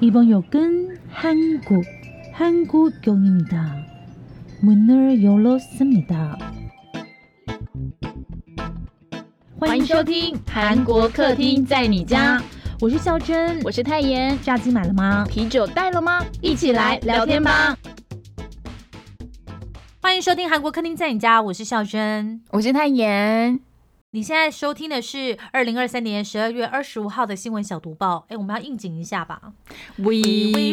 이번 역은 한국, 한국역입니다. 문을 열었습니다. 欢迎收听韩国客厅在你家，我是孝珍，我是泰妍。炸鸡买了吗？啤酒带了吗？一起来聊天吧。欢迎收听韩国客厅在你家，我是孝珍，我是泰妍。 你现在收听的是二零二三年十二月二十五号的新闻小读报。哎，我们要应景一下吧。We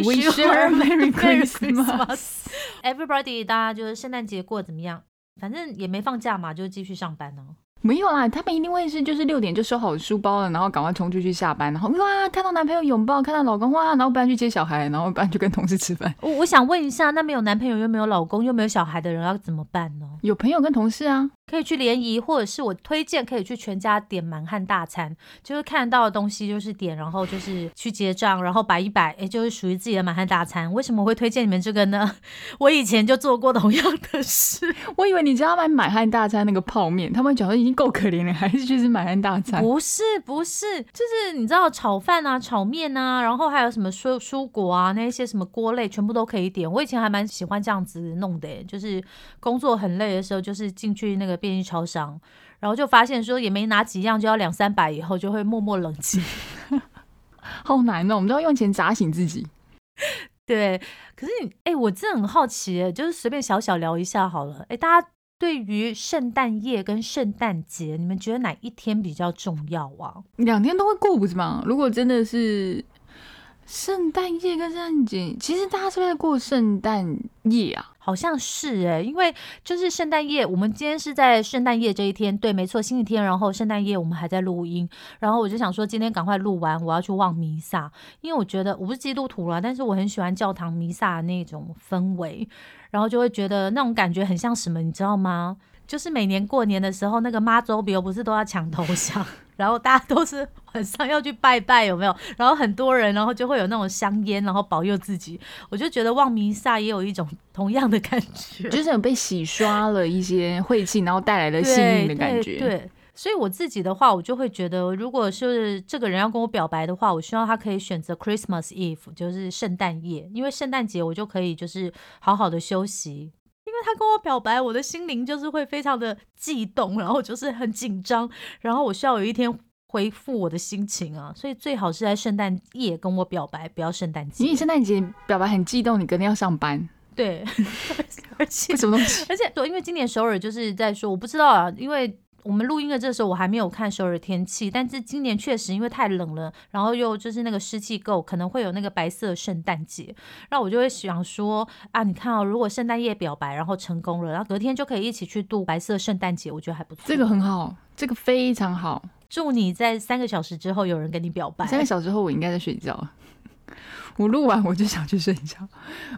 wish you a merry Christmas, everybody！大家就是圣诞节过怎么样？反正也没放假嘛，就继续上班呢。没有啦，他们一定会是就是六点就收好书包了，然后赶快冲出去下班，然后哇看到男朋友拥抱，看到老公哇，然后不然去接小孩，然后不然就跟同事吃饭。我 我想问一下，那没有男朋友又没有老公又没有小孩的人要怎么办呢？有朋友跟同事啊。可以去联谊，或者是我推荐可以去全家点满汉大餐，就是看到的东西就是点，然后就是去结账，然后摆一摆，哎，就是属于自己的满汉大餐。为什么会推荐你们这个呢？我以前就做过同样的事。我以为你知道买满汉大餐那个泡面，他们觉得已经够可怜了，还是去吃满汉大餐？不是，不是，就是你知道炒饭啊、炒面啊，然后还有什么蔬蔬果啊，那些什么锅类全部都可以点。我以前还蛮喜欢这样子弄的，就是工作很累的时候，就是进去那个。便利超商，然后就发现说也没拿几样就要两三百，以后就会默默冷静，好难哦！我们都要用钱砸醒自己。对，可是你哎，我真的很好奇，就是随便小小聊一下好了。哎，大家对于圣诞夜跟圣诞节，你们觉得哪一天比较重要啊？两天都会过不是吗？如果真的是圣诞夜跟圣诞节，其实大家是不是在过圣诞夜啊？好像是哎，因为就是圣诞夜，我们今天是在圣诞夜这一天，对，没错，星期天，然后圣诞夜我们还在录音，然后我就想说今天赶快录完，我要去望弥撒，因为我觉得我不是基督徒了，但是我很喜欢教堂弥撒那种氛围，然后就会觉得那种感觉很像什么，你知道吗？就是每年过年的时候，那个妈祖比如不是都要抢头香，然后大家都是晚上要去拜拜，有没有？然后很多人，然后就会有那种香烟，然后保佑自己。我就觉得望弥撒也有一种同样的感觉，就是有被洗刷了一些晦气，然后带来的幸运的感觉。对，所以我自己的话，我就会觉得，如果是这个人要跟我表白的话，我希望他可以选择 Christmas Eve，就是圣诞夜，因为圣诞节我就可以就是好好的休息。因为他跟我表白，我的心灵就是会非常的悸动，然后就是很紧张，然后我需要有一天回复我的心情啊，所以最好是在圣诞夜跟我表白，不要圣诞节。你圣诞节表白很激动，你隔天要上班。对，而且什么东西？而且对，因为今年首尔就是在说，我不知道啊，因为。我们录音的这时候，我还没有看首尔天气，但是今年确实因为太冷了，然后又就是那个湿气够，可能会有那个白色圣诞节。然后我就会想说啊，你看哦，如果圣诞夜表白然后成功了，然后隔天就可以一起去度白色圣诞节，我觉得还不错。这个很好，这个非常好。祝你在三个小时之后有人跟你表白。三个小时后我应该在睡觉，我录完我就想去睡觉。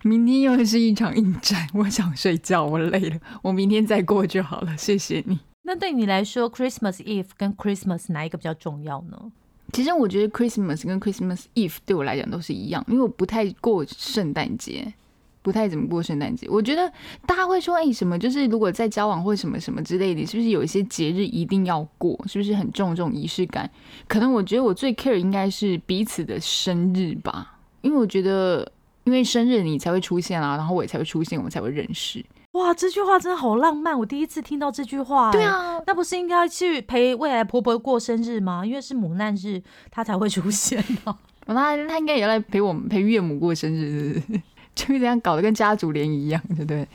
明天又是一场硬战，我想睡觉，我累了，我明天再过就好了。谢谢你。那对你来说，Christmas Eve 跟 Christmas 哪一个比较重要呢？其实我觉得 Christmas 跟 Christmas Eve 对我来讲都是一样，因为我不太过圣诞节，不太怎么过圣诞节。我觉得大家会说，哎，什么就是如果在交往或什么什么之类的，是不是有一些节日一定要过？是不是很重这种仪式感？可能我觉得我最 care 应该是彼此的生日吧，因为我觉得因为生日你才会出现啊，然后我也才会出现，我们才会认识。哇，这句话真的好浪漫！我第一次听到这句话。对啊，那不是应该去陪未来婆婆过生日吗？因为是母难日，她才会出现呢。那她应该也来陪我们陪岳母过生日，就这样搞得跟家族联谊一样，对不对？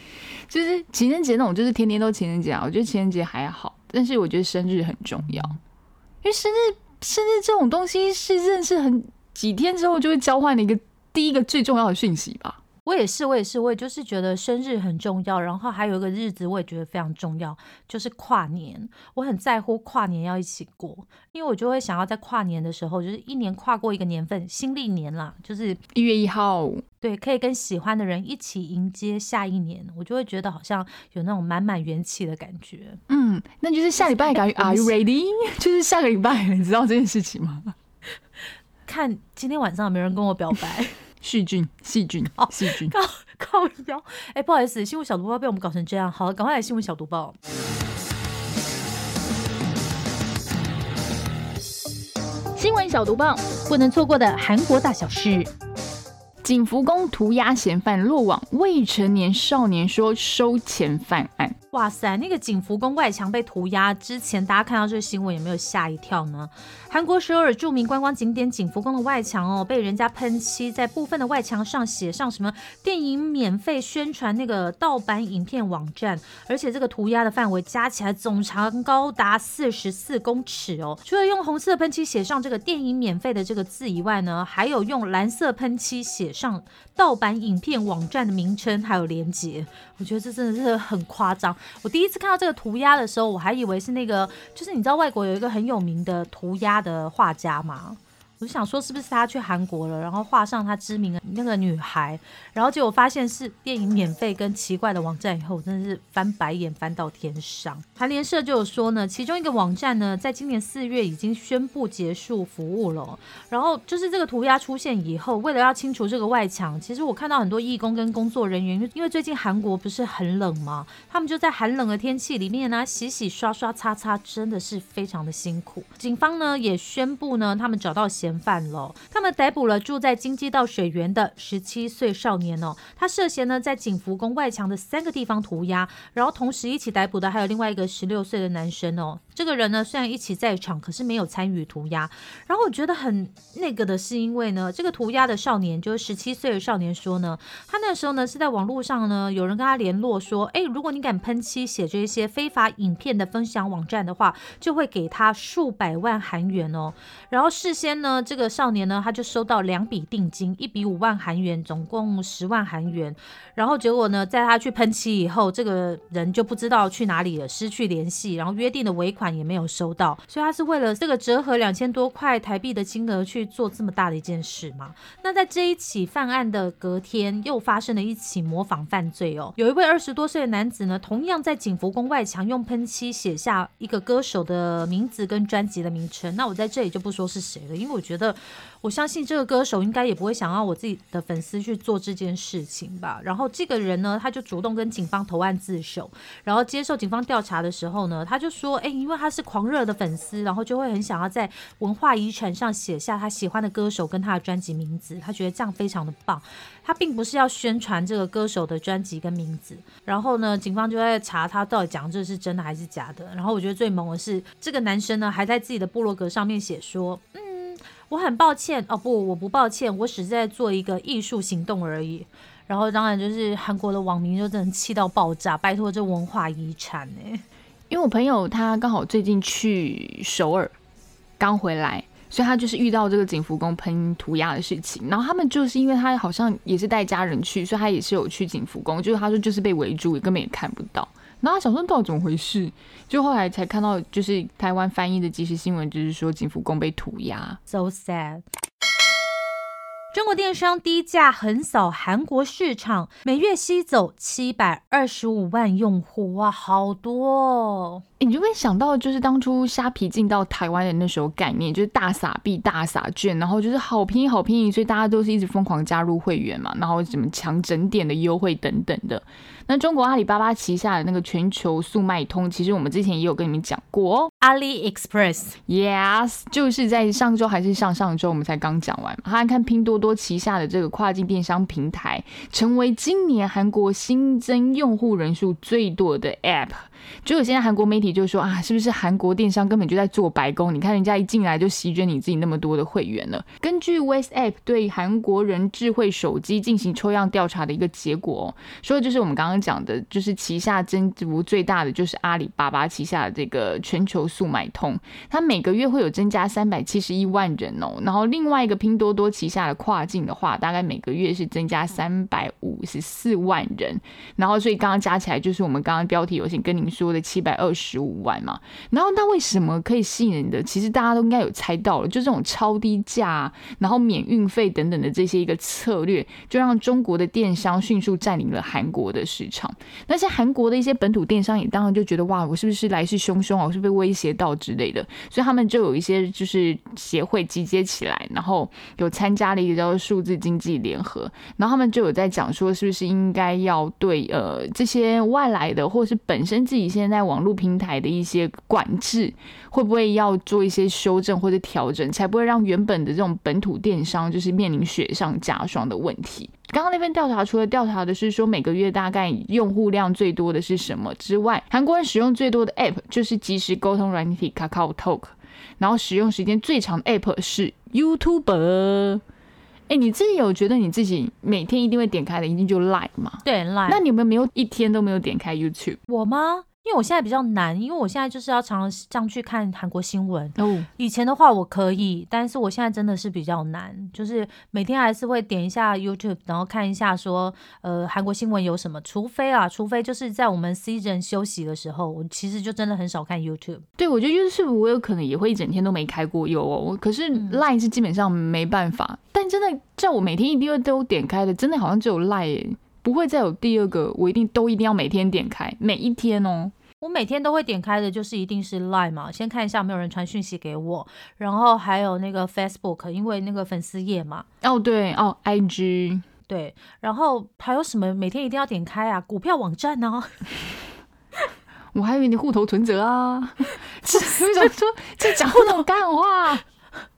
就是情人节那种，就是天天都情人节啊。我觉得情人节还好，但是我觉得生日很重要，因为生日生日这种东西是认识很几天之后就会交换的一个第一个最重要的讯息吧。我也是，我也是，我也就是觉得生日很重要，然后还有一个日子我也觉得非常重要，就是跨年。我很在乎跨年要一起过，因为我就会想要在跨年的时候，就是一年跨过一个年份，新历年啦，就是一月一号，对，可以跟喜欢的人一起迎接下一年，我就会觉得好像有那种满满元气的感觉。嗯，那就是下礼拜感觉 Are you ready？就是下个礼拜，你知道这件事情吗？看今天晚上有没有人跟我表白。细菌，细菌，细菌，靠 靠腰！哎，不好意思，新闻小毒包被我们搞成这样，好，赶快来新闻小毒包。新闻小毒包，不能错过的韩国大小事。景福宫涂鸦嫌犯落网，未成年少年说收钱犯案。哇塞，那个景福宫外墙被涂鸦之前，大家看到这个新闻有没有吓一跳呢？韩国首尔著名观光景点景福宫的外墙哦，被人家喷漆，在部分的外墙上写上什么电影免费宣传那个盗版影片网站，而且这个涂鸦的范围加起来总长高达四十四公尺哦。除了用红色喷漆写上这个电影免费的这个字以外呢，还有用蓝色喷漆写上盗版影片网站的名称还有连接。我觉得这真的是很夸张。我第一次看到这个涂鸦的时候，我还以为是那个，就是你知道外国有一个很有名的涂鸦的画家吗？我就想说，是不是他去韩国了，然后画上他知名的那个女孩，然后结果发现是电影免费跟奇怪的网站，以后真的是翻白眼翻到天上。韩联社就有说呢，其中一个网站呢，在今年四月已经宣布结束服务了。然后就是这个涂鸦出现以后，为了要清除这个外墙，其实我看到很多义工跟工作人员，因为最近韩国不是很冷吗？他们就在寒冷的天气里面呢，洗洗刷刷擦擦，真的是非常的辛苦。警方呢也宣布呢，他们找到嫌。嫌犯了，他们逮捕了住在京畿道水源的十七岁少年哦，他涉嫌呢在景福宫外墙的三个地方涂鸦，然后同时一起逮捕的还有另外一个十六岁的男生哦。这个人呢虽然一起在场，可是没有参与涂鸦。然后我觉得很那个的是，因为呢这个涂鸦的少年就是十七岁的少年说呢，他那时候呢是在网络上呢有人跟他联络说，哎，如果你敢喷漆写这些非法影片的分享网站的话，就会给他数百万韩元哦。然后事先呢。这个少年呢，他就收到两笔定金，一笔五万韩元，总共十万韩元。然后结果呢，在他去喷漆以后，这个人就不知道去哪里了，失去联系，然后约定的尾款也没有收到。所以他是为了这个折合两千多块台币的金额去做这么大的一件事吗？那在这一起犯案的隔天，又发生了一起模仿犯罪哦。有一位二十多岁的男子呢，同样在景福宫外墙用喷漆写下一个歌手的名字跟专辑的名称。那我在这里就不说是谁了，因为我。觉得，我相信这个歌手应该也不会想要我自己的粉丝去做这件事情吧。然后这个人呢，他就主动跟警方投案自首，然后接受警方调查的时候呢，他就说：“哎，因为他是狂热的粉丝，然后就会很想要在文化遗产上写下他喜欢的歌手跟他的专辑名字，他觉得这样非常的棒。他并不是要宣传这个歌手的专辑跟名字。然后呢，警方就在查他到底讲这是真的还是假的。然后我觉得最猛的是，这个男生呢，还在自己的部落格上面写说：嗯。”我很抱歉哦，不，我不抱歉，我只是在做一个艺术行动而已。然后当然就是韩国的网民就真的气到爆炸，拜托这文化遗产呢。因为我朋友他刚好最近去首尔刚回来，所以他就是遇到这个景福宫喷涂鸦的事情。然后他们就是因为他好像也是带家人去，所以他也是有去景福宫，就是他说就是被围住，根本也看不到。然后想说到底怎么回事，就后来才看到，就是台湾翻译的即时新闻，就是说景福宫被涂鸦，so sad。中国电商低价横扫韩国市场，每月吸走七百二十五万用户，哇，好多哦！你就会想到，就是当初虾皮进到台湾的那时候概念，就是大撒币、大撒券，然后就是好便宜、好便宜，所以大家都是一直疯狂加入会员嘛，然后什么抢整点的优惠等等的。那中国阿里巴巴旗下的那个全球速卖通，其实我们之前也有跟你们讲过哦。Ali Express，Yes，就是在上周还是上上周我们才刚讲完嘛。看看拼多多旗下的这个跨境电商平台，成为今年韩国新增用户人数最多的 App。就有现在韩国媒体就说啊，是不是韩国电商根本就在做白工？你看人家一进来就席卷你自己那么多的会员了。根据 WhatsApp 对韩国人智慧手机进行抽样调查的一个结果，说的就是我们刚刚讲的，就是旗下增幅最大的就是阿里巴巴旗下的这个全球速买通，它每个月会有增加三百七十一万人哦。然后另外一个拼多多旗下的跨境的话，大概每个月是增加三百五十四万人。然后所以刚刚加起来就是我们刚刚标题有先跟您说。的七百二十五万嘛，然后那为什么可以吸引人的？其实大家都应该有猜到了，就这种超低价，然后免运费等等的这些一个策略，就让中国的电商迅速占领了韩国的市场。那些韩国的一些本土电商也当然就觉得哇，我是不是来势汹汹啊，我是被威胁到之类的，所以他们就有一些就是协会集结起来，然后有参加了一个叫做数字经济联合，然后他们就有在讲说，是不是应该要对呃这些外来的或者是本身自己现在网络平台的一些管制，会不会要做一些修正或者调整，才不会让原本的这种本土电商就是面临雪上加霜的问题。刚刚那边调查，除了调查的是说每个月大概用户量最多的是什么之外，韩国人使用最多的 App 就是即时沟通软体 Kakao Talk，然后使用时间最长的 App 是 YouTube。哎，你自己有觉得你自己每天一定会点开的，一定就 Line 吗？对，Line。那你们没有一天都没有点开 YouTube？我吗？因为我现在比较难，因为我现在就是要常常这样去看韩国新闻。哦，以前的话我可以，但是我现在真的是比较难，就是每天还是会点一下 YouTube，然后看一下说，呃，韩国新闻有什么。除非啊，除非就是在我们 season 休息的时候，我其实就真的很少看 YouTube。对，我觉得 YouTube 我有可能也会一整天都没开过有哦，可是 Line 是基本上没办法。但真的叫我每天一定会都点开的，真的好像只有 Line，不会再有第二个，我一定都一定要每天点开，每一天哦。我每天都会点开的，就是一定是 Line 嘛，先看一下没有人传讯息给我，然后还有那个 Facebook，因为那个粉丝页嘛。哦，对，哦，IG，对，然后还有什么每天一定要点开啊？股票网站呢？我还以为你户头存折啊，是 想说在讲户头干话。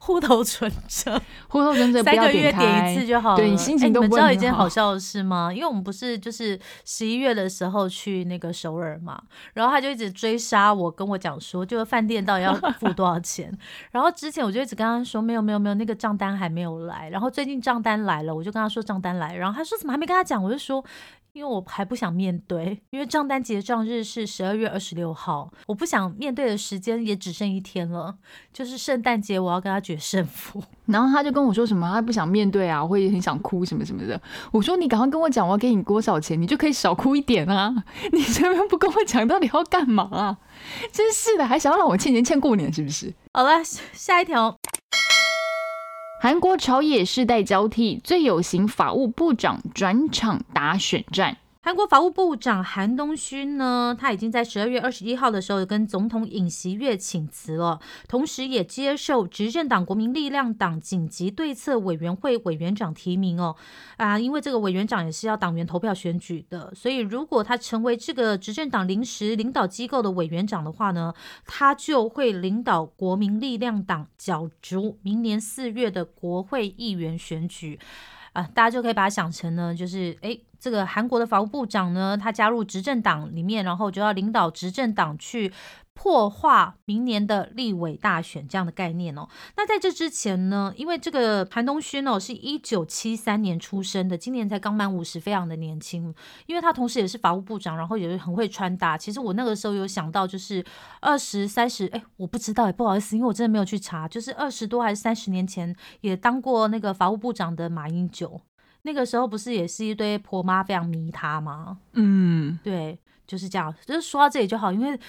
户头存折，户头存折三个月点一次就好了。对你心情都不你们知道一件好笑的事吗？因为我们不是就是十一月的时候去那个首尔嘛，然后他就一直追杀我，跟我讲说，就是饭店到底要付多少钱。然后之前我就一直跟他说，没有没有没有，那个账单还没有来。然后最近账单来了，我就跟他说账单来，然后他说怎么还没跟他讲？我就说。因为我还不想面对，因为账单结账日是十二月二十六号，我不想面对的时间也只剩一天了，就是圣诞节我要跟他决胜负。然后他就跟我说什么，他不想面对啊，会很想哭什么什么的。我说你赶快跟我讲，我要给你多少钱，你就可以少哭一点啊。你这边不跟我讲，到底要干嘛啊？真是的，还想要让我欠钱欠过年是不是？好了，下一条。韩国朝野世代交替，最有型法务部长转场打选战。韩国法务部长韩东勋呢，他已经在十二月二十一号的时候跟总统尹锡月请辞了，同时也接受执政党国民力量党紧急对策委员会委员长提名哦。啊，因为这个委员长也是要党员投票选举的，所以如果他成为这个执政党临时领导机构的委员长的话呢，他就会领导国民力量党角逐明年四月的国会议员选举。啊，大家就可以把它想成呢，就是哎。这个韩国的法务部长呢，他加入执政党里面，然后就要领导执政党去破坏明年的立委大选这样的概念哦。那在这之前呢，因为这个韩东勋哦是一九七三年出生的，今年才刚满五十，非常的年轻。因为他同时也是法务部长，然后也很会穿搭。其实我那个时候有想到，就是二十三十，哎，我不知道，哎，不好意思，因为我真的没有去查，就是二十多还是三十年前也当过那个法务部长的马英九。那个时候不是也是一堆婆妈非常迷他吗？嗯，对，就是这样。就是说到这里就好，因为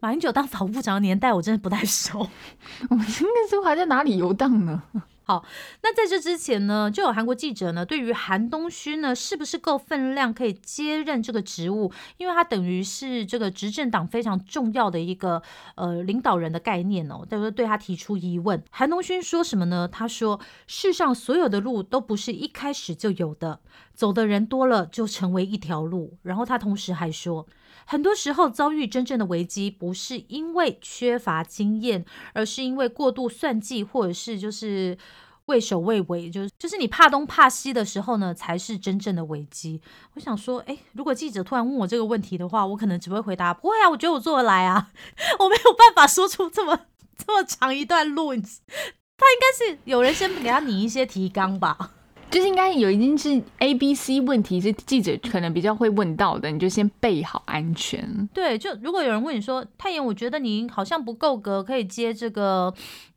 马英九当法务部长的年代我真的不太熟。我们那时候还在哪里游荡呢？好，那在这之前呢，就有韩国记者呢，对于韩东勋呢，是不是够分量可以接任这个职务？因为他等于是这个执政党非常重要的一个呃领导人的概念哦，就是对他提出疑问。韩东勋说什么呢？他说：“世上所有的路都不是一开始就有的，走的人多了就成为一条路。”然后他同时还说，很多时候遭遇真正的危机，不是因为缺乏经验，而是因为过度算计，或者是就是。畏首畏尾，就是就是你怕东怕西的时候呢，才是真正的危机。我想说，哎，如果记者突然问我这个问题的话，我可能只会回答不会啊，我觉得我做得来啊，我没有办法说出这么这么长一段路。他应该是有人先给他拟一些提纲吧。就是应该有已经是 A、B、C 问题是记者可能比较会问到的，你就先备好安全。对，就如果有人问你说太妍，我觉得你好像不够格，可以接这个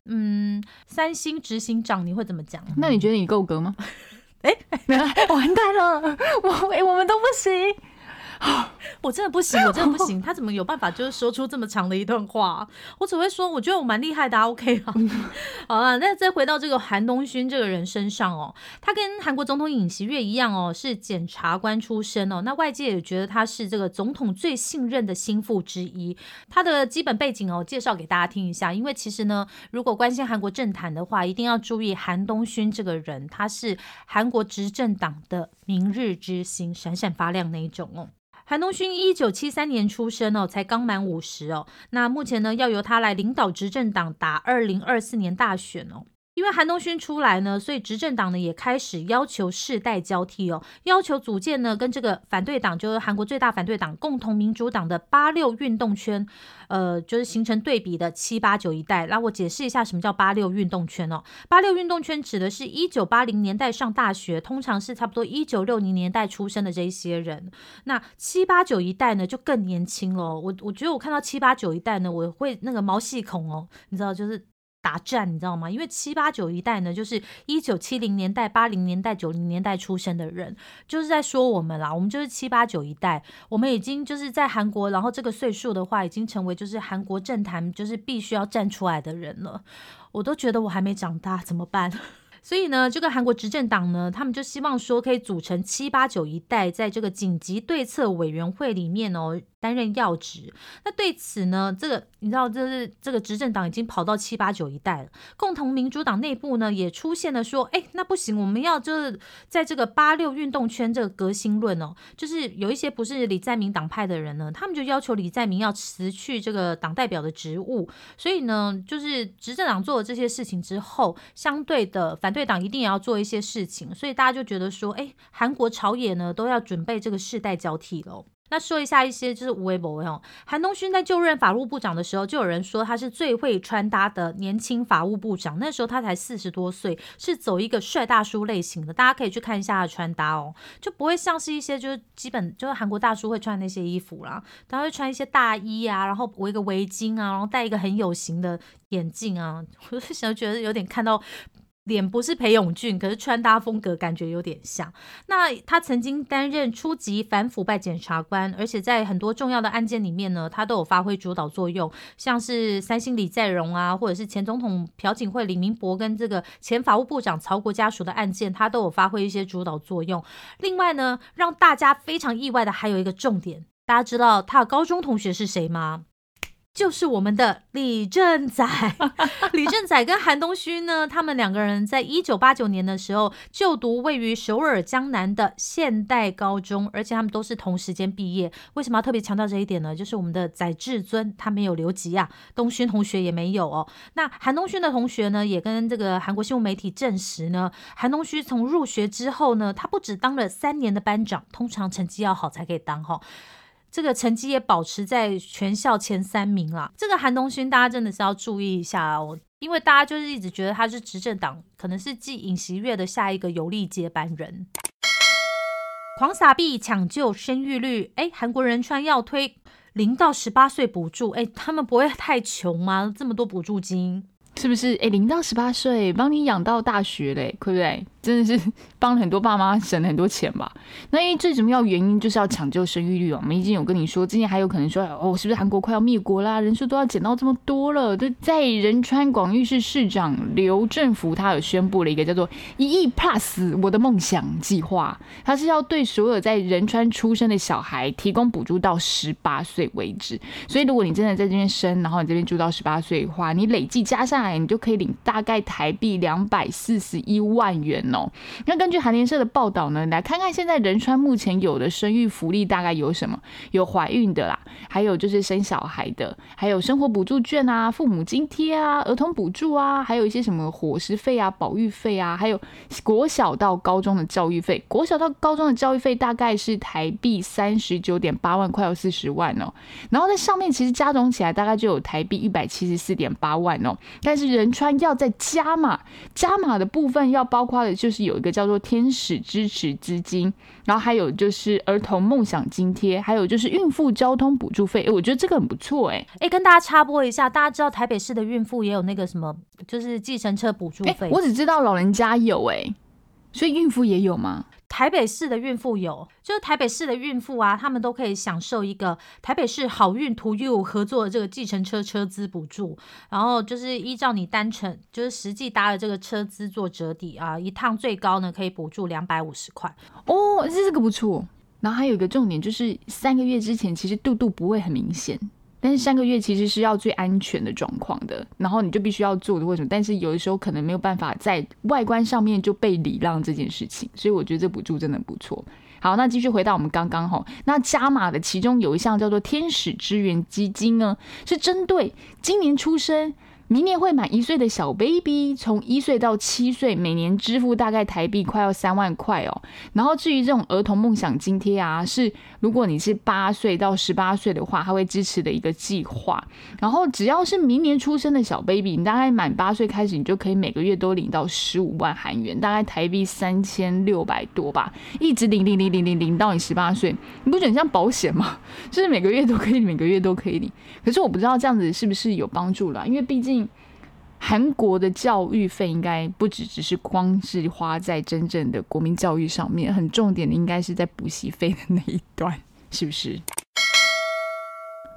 嗯三星执行长，你会怎么讲？那你觉得你够格吗？哎，完蛋了，我哎我们都不行。我真的不行，我真的不行。他怎么有办法就是说出这么长的一段话？我只会说，我觉得我蛮厉害的，OK 啊。好了，那再回到这个韩东勋这个人身上哦，他跟韩国总统尹锡悦一样哦，是检察官出身哦。那外界也觉得他是这个总统最信任的心腹之一。他的基本背景哦，介绍给大家听一下。因为其实呢，如果关心韩国政坛的话，一定要注意韩东勋这个人，他是韩国执政党的明日之星，闪闪发亮那一种哦。韩东勋一九七三年出生哦，才刚满五十哦。那目前呢，要由他来领导执政党打二零二四年大选哦。因为韩东勋出来呢，所以执政党呢也开始要求世代交替哦，要求组建呢跟这个反对党，就是韩国最大反对党共同民主党的八六运动圈，呃，就是形成对比的七八九一代。那我解释一下什么叫八六运动圈哦。八六运动圈指的是一九八零年代上大学，通常是差不多一九六零年代出生的这一些人。那七八九一代呢就更年轻了。我我觉得我看到七八九一代呢，我会那个毛细孔哦，你知道就是。打战，你知道吗？因为七八九一代呢，就是一九七零年代、八零年代、九零年代出生的人，就是在说我们啦。我们就是七八九一代，我们已经就是在韩国，然后这个岁数的话，已经成为就是韩国政坛就是必须要站出来的人了。我都觉得我还没长大，怎么办？所以呢，这个韩国执政党呢，他们就希望说可以组成七八九一代，在这个紧急对策委员会里面哦。担任要职，那对此呢，这个你知道，这是这个执政党已经跑到七八九一代了。共同民主党内部呢，也出现了说，哎，那不行，我们要就是在这个八六运动圈这个革新论哦，就是有一些不是李在明党派的人呢，他们就要求李在明要辞去这个党代表的职务。所以呢，就是执政党做了这些事情之后，相对的反对党一定也要做一些事情，所以大家就觉得说，哎，韩国朝野呢都要准备这个世代交替了。那说一下一些就是微博哦，韩东勋在就任法务部长的时候，就有人说他是最会穿搭的年轻法务部长。那时候他才四十多岁，是走一个帅大叔类型的。大家可以去看一下他的穿搭哦，就不会像是一些就是基本就是韩国大叔会穿那些衣服啦，他会穿一些大衣啊，然后围个围巾啊，然后戴一个很有型的眼镜啊，我就想觉得有点看到。脸不是裴勇俊，可是穿搭风格感觉有点像。那他曾经担任初级反腐败检察官，而且在很多重要的案件里面呢，他都有发挥主导作用，像是三星李在镕啊，或者是前总统朴槿惠、李明博跟这个前法务部长曹国家属的案件，他都有发挥一些主导作用。另外呢，让大家非常意外的还有一个重点，大家知道他的高中同学是谁吗？就是我们的李正宰，李正宰跟韩东勋呢，他们两个人在一九八九年的时候就读位于首尔江南的现代高中，而且他们都是同时间毕业。为什么要特别强调这一点呢？就是我们的宰至尊他没有留级啊，东勋同学也没有哦。那韩东勋的同学呢，也跟这个韩国新闻媒体证实呢，韩东勋从入学之后呢，他不止当了三年的班长，通常成绩要好才可以当哈。这个成绩也保持在全校前三名啦。这个韩东勋，大家真的是要注意一下哦，因为大家就是一直觉得他是执政党，可能是继尹锡悦的下一个有力接班人。狂撒币抢救生育率，哎，韩国人川要推零到十八岁补助，哎，他们不会太穷吗？这么多补助金，是不是？哎，零到十八岁帮你养到大学嘞，对不对？真的是帮很多爸妈省了很多钱吧？那因为最重要原因就是要抢救生育率哦。我们已经有跟你说，之前还有可能说哦，是不是韩国快要灭国啦？人数都要减到这么多了。就在仁川广域市市长刘政福，他有宣布了一个叫做一亿 Plus 我的梦想计划，他是要对所有在仁川出生的小孩提供补助到十八岁为止。所以如果你真的在这边生，然后你这边住到十八岁的话，你累计加上来，你就可以领大概台币两百四十一万元。那根据韩联社的报道呢，来看看现在仁川目前有的生育福利大概有什么？有怀孕的啦，还有就是生小孩的，还有生活补助券啊、父母津贴啊、儿童补助啊，还有一些什么伙食费啊、保育费啊，还有国小到高中的教育费。国小到高中的教育费大概是台币三十九点八万，快要四十万哦。然后在上面其实加总起来大概就有台币一百七十四点八万哦。但是仁川要再加码，加码的部分要包括的。就是有一个叫做天使支持资金，然后还有就是儿童梦想津贴，还有就是孕妇交通补助费。哎，我觉得这个很不错，哎哎，跟大家插播一下，大家知道台北市的孕妇也有那个什么，就是计程车补助费。我只知道老人家有，哎，所以孕妇也有吗？台北市的孕妇有，就是台北市的孕妇啊，他们都可以享受一个台北市好运 TOU 合作的这个计程车车资补助，然后就是依照你单程就是实际搭的这个车资做折抵啊，一趟最高呢可以补助两百五十块。哦，这这个不错。然后还有一个重点就是三个月之前其实肚肚不会很明显。但是三个月其实是要最安全的状况的，然后你就必须要做的为什么？但是有的时候可能没有办法在外观上面就被礼让这件事情，所以我觉得这补助真的不错。好，那继续回到我们刚刚哈，那加码的其中有一项叫做天使支援基金呢，是针对今年出生。明年会满一岁的小 baby，从一岁到七岁，每年支付大概台币快要三万块哦。然后至于这种儿童梦想津贴啊，是如果你是八岁到十八岁的话，他会支持的一个计划。然后只要是明年出生的小 baby，你大概满八岁开始，你就可以每个月都领到十五万韩元，大概台币三千六百多吧，一直领领领领领领到你十八岁。你不觉得像保险吗？就是每个月都可以，每个月都可以领。可是我不知道这样子是不是有帮助了，因为毕竟。韩国的教育费应该不只只是光是花在真正的国民教育上面，很重点的应该是在补习费的那一段，是不是？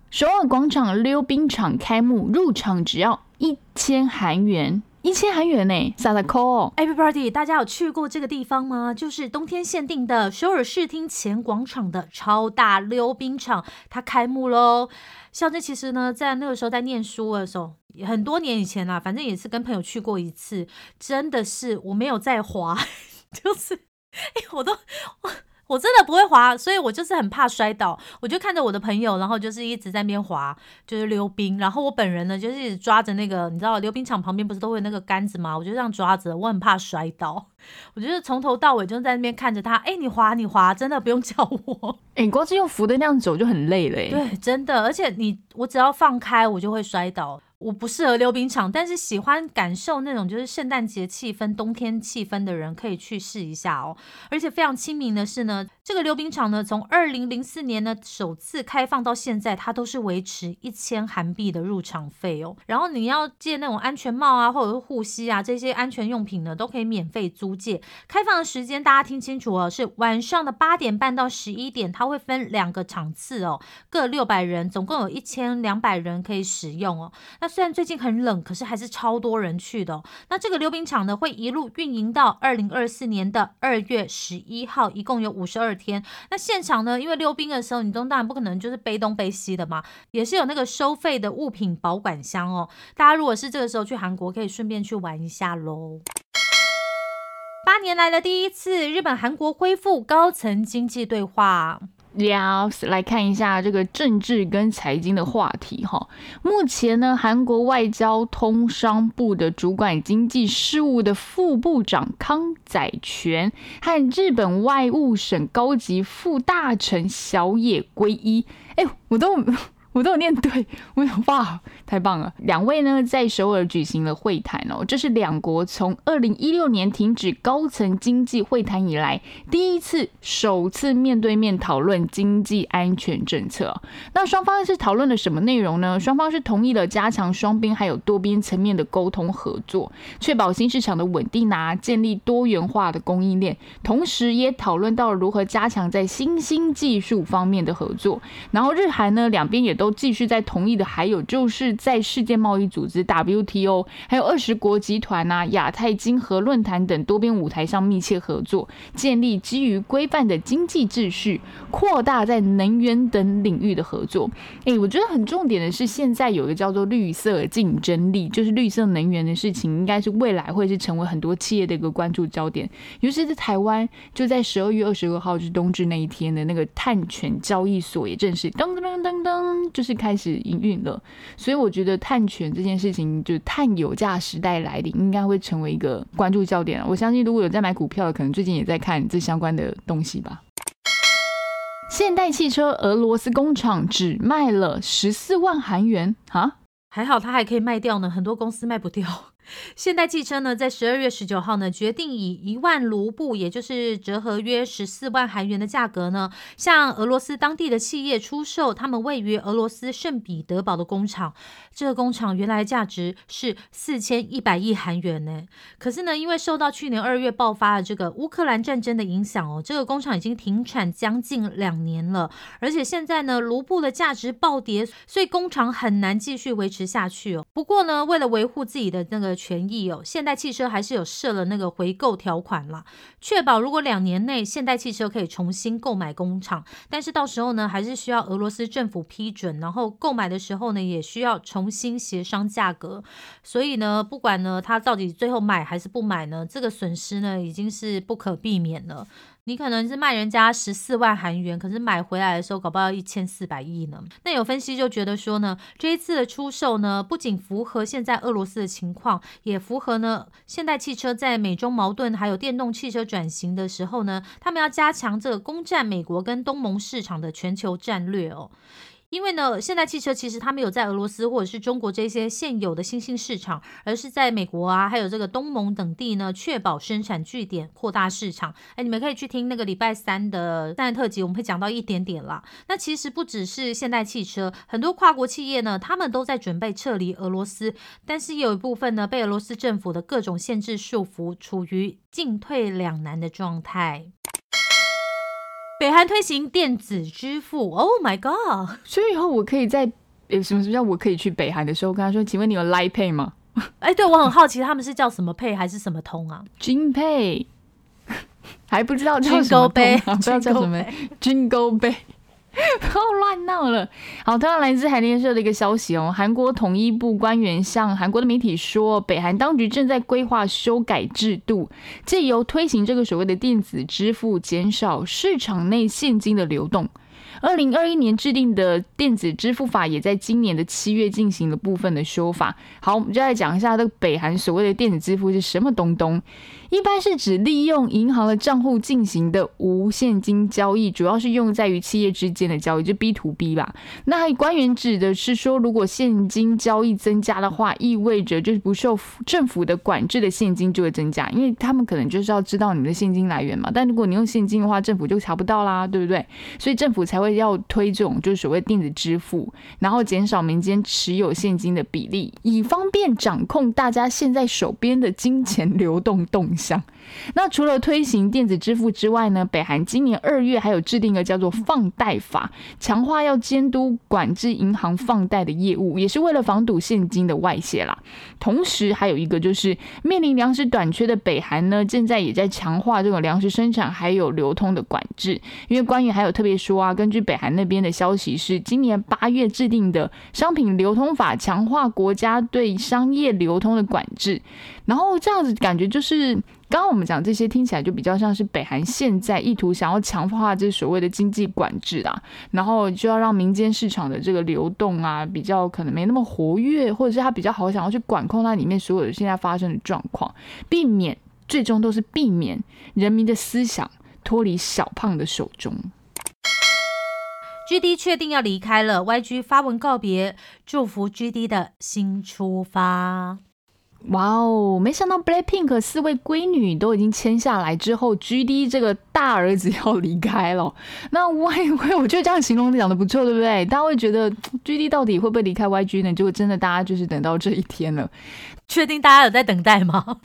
首尔广场溜冰场开幕，入场只要一千韩元，一千韩元呢？萨萨扣！Everybody，大家有去过这个地方吗？就是冬天限定的首尔市厅前广场的超大溜冰场，它开幕喽！像这其实呢，在那个时候在念书的时候。很多年以前啦，反正也是跟朋友去过一次，真的是我没有在滑，就是哎，我都我 我真的不会滑，所以我就是很怕摔倒。我就看着我的朋友，然后就是一直在那边滑，就是溜冰。然后我本人呢，就是一直抓着那个，你知道溜冰场旁边不是都会那个杆子吗？我就这样抓着，我很怕摔倒。我就是从头到尾就在那边看着他，哎，你滑你滑，真的不用 叫我。哎，光是用扶的那样走就很累了。对，真的，而且你我只要放开，我就会摔倒。我不适合溜冰场，但是喜欢感受那种就是圣诞节气氛、冬天气氛的人可以去试一下哦。而且非常亲民的是呢，这个溜冰场呢，从二零零四年呢首次开放到现在，它都是维持一千韩币的入场费哦。然后你要借那种安全帽啊，或者是护膝啊这些安全用品呢，都可以免费租借。开放的时间大家听清楚哦，是晚上的八点半到十一点，它会分两个场次哦，各六百人，总共有一千两百人可以使用哦。那虽然最近很冷，可是还是超多人去的。那这个溜冰场呢，会一路运营到二零二四年的二月十一号，一共有五十二天。那现场呢，因为溜冰的时候，你都当然不可能就是背东背西的嘛，也是有那个收费的物品保管箱哦。大家如果是这个时候去韩国，可以顺便去玩一下喽。八年来的第一次，日本韩国恢复高层经济对话。来看一下这个政治跟财经的话题哈。目前呢，韩国外交通商部的主管经济事务的副部长康载权和日本外务省高级副大臣小野圭一，哎，我都。我都有念对，我有哇，太棒了！两位呢在首尔举行了会谈哦，这是两国从二零一六年停止高层经济会谈以来第一次首次面对面讨论经济安全政策。那双方是讨论了什么内容呢？双方是同意了加强双边还有多边层面的沟通合作，确保新市场的稳定啊，建立多元化的供应链，同时也讨论到了如何加强在新兴技术方面的合作。然后日韩呢两边也都。继续在同意的还有就是在世界贸易组织 WTO，还有二十国集团啊、亚太经合论坛等多边舞台上密切合作，建立基于规范的经济秩序，扩大在能源等领域的合作。诶，我觉得很重点的是，现在有个叫做绿色竞争力，就是绿色能源的事情，应该是未来会是成为很多企业的一个关注焦点。尤其是台湾，就在十二月二十二号，就是冬至那一天的那个碳权交易所也正式噔噔噔噔噔。就是开始营运了，所以我觉得碳权这件事情，就是碳有价时代来临，应该会成为一个关注焦点。我相信如果有在买股票的，可能最近也在看这相关的东西吧。现代汽车俄罗斯工厂只卖了十四万韩元啊！还好它还可以卖掉呢，很多公司卖不掉。现代汽车呢，在十二月十九号呢，决定以一万卢布，也就是折合约十四万韩元的价格呢，向俄罗斯当地的企业出售他们位于俄罗斯圣彼得堡的工厂。这个工厂原来价值是四千一百亿韩元呢，可是呢，因为受到去年二月爆发的这个乌克兰战争的影响哦，这个工厂已经停产将近两年了，而且现在呢，卢布的价值暴跌，所以工厂很难继续维持下去哦。不过呢，为了维护自己的那个。权益哦，现代汽车还是有设了那个回购条款啦，确保如果两年内现代汽车可以重新购买工厂，但是到时候呢，还是需要俄罗斯政府批准，然后购买的时候呢，也需要重新协商价格。所以呢，不管呢他到底最后买还是不买呢，这个损失呢已经是不可避免了。你可能是卖人家十四万韩元，可是买回来的时候搞不到一千四百亿呢。那有分析就觉得说呢，这一次的出售呢，不仅符合现在俄罗斯的情况，也符合呢现代汽车在美中矛盾还有电动汽车转型的时候呢，他们要加强这个攻占美国跟东盟市场的全球战略哦。因为呢，现代汽车其实它没有在俄罗斯或者是中国这些现有的新兴市场，而是在美国啊，还有这个东盟等地呢，确保生产据点，扩大市场。哎，你们可以去听那个礼拜三的三特辑，我们会讲到一点点啦。那其实不只是现代汽车，很多跨国企业呢，他们都在准备撤离俄罗斯，但是有一部分呢，被俄罗斯政府的各种限制束缚，处于进退两难的状态。北韩推行电子支付，Oh my god！所以以后我可以在有什么什么叫我可以去北韩的时候跟他说，请问你有 Line Pay 吗？哎，对我很好奇，他们是叫什么 Pay 还是什么通啊？Jin Pay，还不知道叫什么通，不知道叫什么 Jingle Pay。不要乱闹了。好，同样来自海联社的一个消息哦，韩国统一部官员向韩国的媒体说，北韩当局正在规划修改制度，借由推行这个所谓的电子支付，减少市场内现金的流动。二零二一年制定的电子支付法也在今年的七月进行了部分的修法。好，我们就来讲一下这个北韩所谓的电子支付是什么东东。一般是指利用银行的账户进行的无现金交易，主要是用在于企业之间的交易，就 B to B 吧。那官员指的是说，如果现金交易增加的话，意味着就是不受政府的管制的现金就会增加，因为他们可能就是要知道你们的现金来源嘛。但如果你用现金的话，政府就查不到啦，对不对？所以政府才会要推这种就是所谓电子支付，然后减少民间持有现金的比例，以方便掌控大家现在手边的金钱流动动。想，那除了推行电子支付之外呢，北韩今年二月还有制定一个叫做放贷法，强化要监督管制银行放贷的业务，也是为了防堵现金的外泄啦。同时还有一个就是面临粮食短缺的北韩呢，现在也在强化这种粮食生产还有流通的管制。因为官员还有特别说啊，根据北韩那边的消息是，今年八月制定的商品流通法，强化国家对商业流通的管制。然后这样子感觉就是，刚刚我们讲这些听起来就比较像是北韩现在意图想要强化这所谓的经济管制啊，然后就要让民间市场的这个流动啊比较可能没那么活跃，或者是他比较好想要去管控它里面所有的现在发生的状况，避免最终都是避免人民的思想脱离小胖的手中。G D 确定要离开了，Y G 发文告别，祝福 G D 的新出发。哇哦！没想到 Blackpink 四位闺女都已经签下来之后，GD 这个大儿子要离开了。那 Y Y，我觉得这样形容讲的不错，对不对？大家会觉得 GD 到底会不会离开 YG 呢？结果真的，大家就是等到这一天了。确定大家有在等待吗？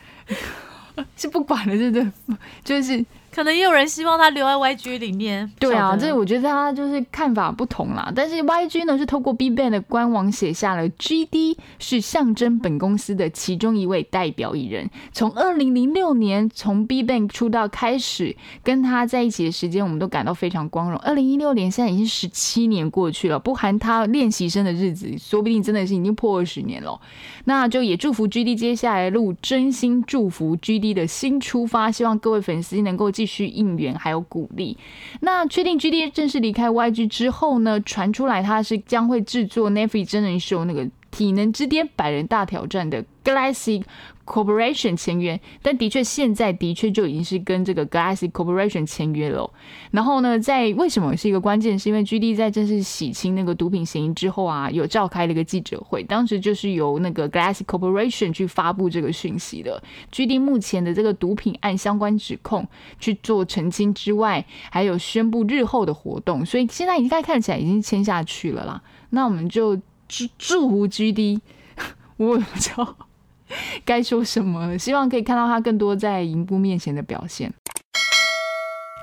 是不管了，对不对？就是。可能也有人希望他留在 YG 里面。对啊，这我觉得他就是看法不同啦。但是 YG 呢是透过 BigBang 的官网写下了 GD 是象征本公司的其中一位代表艺人。从二零零六年从 BigBang 出道开始，跟他在一起的时间，我们都感到非常光荣。二零一六年现在已经十七年过去了，不含他练习生的日子，说不定真的是已经破二十年了。那就也祝福 GD 接下来路，真心祝福 GD 的新出发，希望各位粉丝能够。继续应援还有鼓励。那确定 GD 正式离开 YG 之后呢？传出来他是将会制作 Navi 真人秀那个体能之巅百人大挑战的 Galaxy Corporation 签约，但的确现在的确就已经是跟这个 Galaxy Corporation 签约了。然后呢，在为什么是一个关键？是因为 GD 在正式洗清那个毒品嫌疑之后啊，有召开了一个记者会，当时就是由那个 Galaxy Corporation 去发布这个讯息的。GD 目前的这个毒品案相关指控去做澄清之外，还有宣布日后的活动，所以现在应该看起来已经签下去了啦。那我们就祝祝福 GD，我也不知道该说什么，希望可以看到他更多在荧幕面前的表现。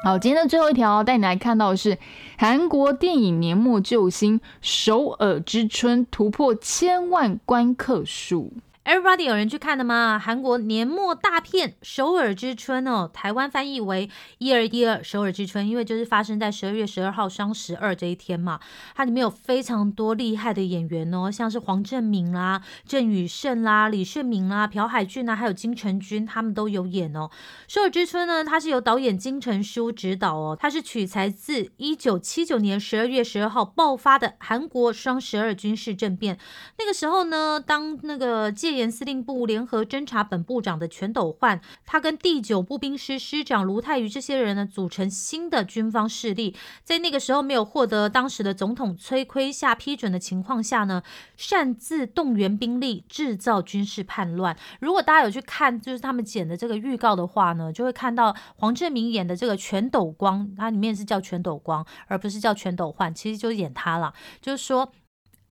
好，今天的最后一条带你来看到的是韩国电影年末救星《首尔之春》突破千万观客数。Everybody 有人去看的吗？韩国年末大片《首尔之春》哦，台湾翻译为“一二一二首尔之春”，因为就是发生在十二月十二号双十二这一天嘛。它里面有非常多厉害的演员哦，像是黄正明啦、郑宇盛啦、李炫明啦、朴海俊啊，还有金城君，他们都有演哦。《首尔之春》呢，它是由导演金城书执导哦，它是取材自一九七九年十二月十二号爆发的韩国双十二军事政变。那个时候呢，当那个戒严司令部联合侦察本部长的全斗焕，他跟第九步兵师师长卢泰愚这些人呢，组成新的军方势力。在那个时候没有获得当时的总统崔圭夏批准的情况下呢，擅自动员兵力，制造军事叛乱。如果大家有去看，就是他们剪的这个预告的话呢，就会看到黄正明演的这个全斗光，它里面是叫全斗光，而不是叫全斗焕，其实就演他了，就是说。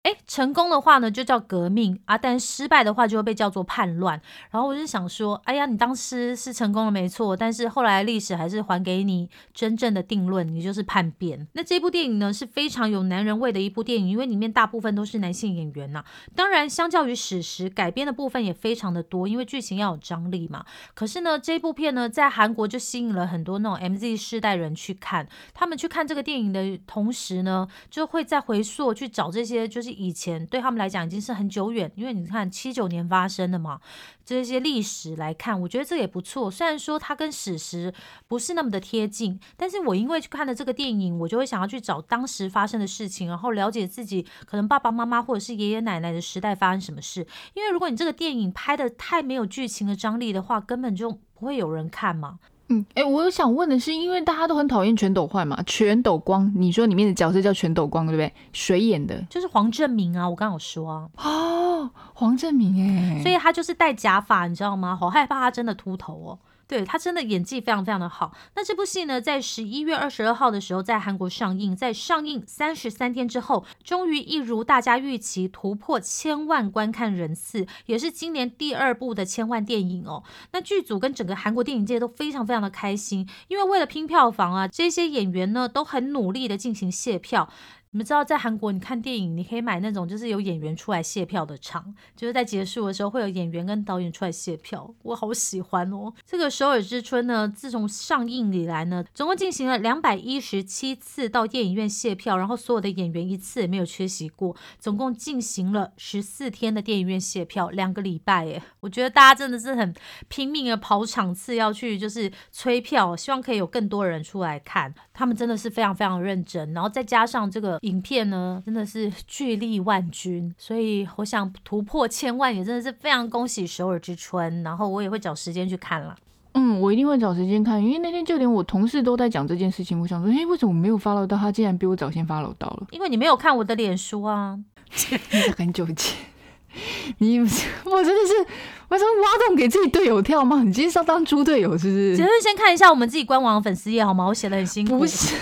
哎，成功的话呢，就叫革命啊；但失败的话，就会被叫做叛乱。然后我就想说，哎呀，你当时是成功了没错，但是后来历史还是还给你真正的定论，你就是叛变。那这部电影呢，是非常有男人味的一部电影，因为里面大部分都是男性演员呐、当然，相较于史实改编的部分也非常的多，因为剧情要有张力嘛。可是呢，这部片呢，在韩国就吸引了很多那种 MZ 世代人去看。他们去看这个电影的同时呢，就会再回溯去找这些，就是以前对他们来讲已经是很久远，因为你看七九年发生的嘛，这些历史来看，我觉得这也不错。虽然说它跟史实不是那么的贴近，但是我因为去看了这个电影，我就会想要去找当时发生的事情，然后了解自己可能爸爸妈妈或者是爷爷奶奶的时代发生什么事。因为如果你这个电影拍的太没有剧情的张力的话，根本就不会有人看嘛。嗯，哎，我有想问的是，因为大家都很讨厌全斗焕嘛，全斗光，你说里面的角色叫全斗光，对不对？谁演的？就是黄正明啊，我刚刚有说啊，哦，黄正明哎，所以他就是戴假发，你知道吗？好害怕他真的秃头哦。对他真的演技非常非常的好。那这部戏呢，在十一月二十二号的时候在韩国上映，在上映三十三天之后，终于一如大家预期，突破千万观看人次，也是今年第二部的千万电影哦。那剧组跟整个韩国电影界都非常非常的开心，因为为了拼票房啊，这些演员呢都很努力的进行卸票。你们知道，在韩国你看电影，你可以买那种就是有演员出来卸票的场，就是在结束的时候会有演员跟导演出来卸票，我好喜欢哦。这个《首尔之春》呢，自从上映以来呢，总共进行了两百一十七次到电影院卸票，然后所有的演员一次也没有缺席过，总共进行了十四天的电影院卸票，两个礼拜耶。我觉得大家真的是很拼命的跑场次要去就是催票，希望可以有更多人出来看，他们真的是非常非常认真，然后再加上这个。影片呢，真的是巨力万钧，所以我想突破千万也真的是非常恭喜首尔之春，然后我也会找时间去看了。嗯，我一定会找时间看，因为那天就连我同事都在讲这件事情，我想说，哎，为什么我没有 follow 到？他竟然比我早先 follow 到了，因为你没有看我的脸书啊，很久以前。你我真的是，我说挖洞给自己队友跳吗？你今天是要当猪队友是不是？只是先看一下我们自己官网粉丝页好吗？我写的很辛苦。不是。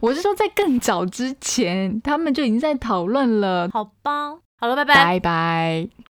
我是说，在更早之前，他们就已经在讨论了。好吧，好了，拜拜，拜拜。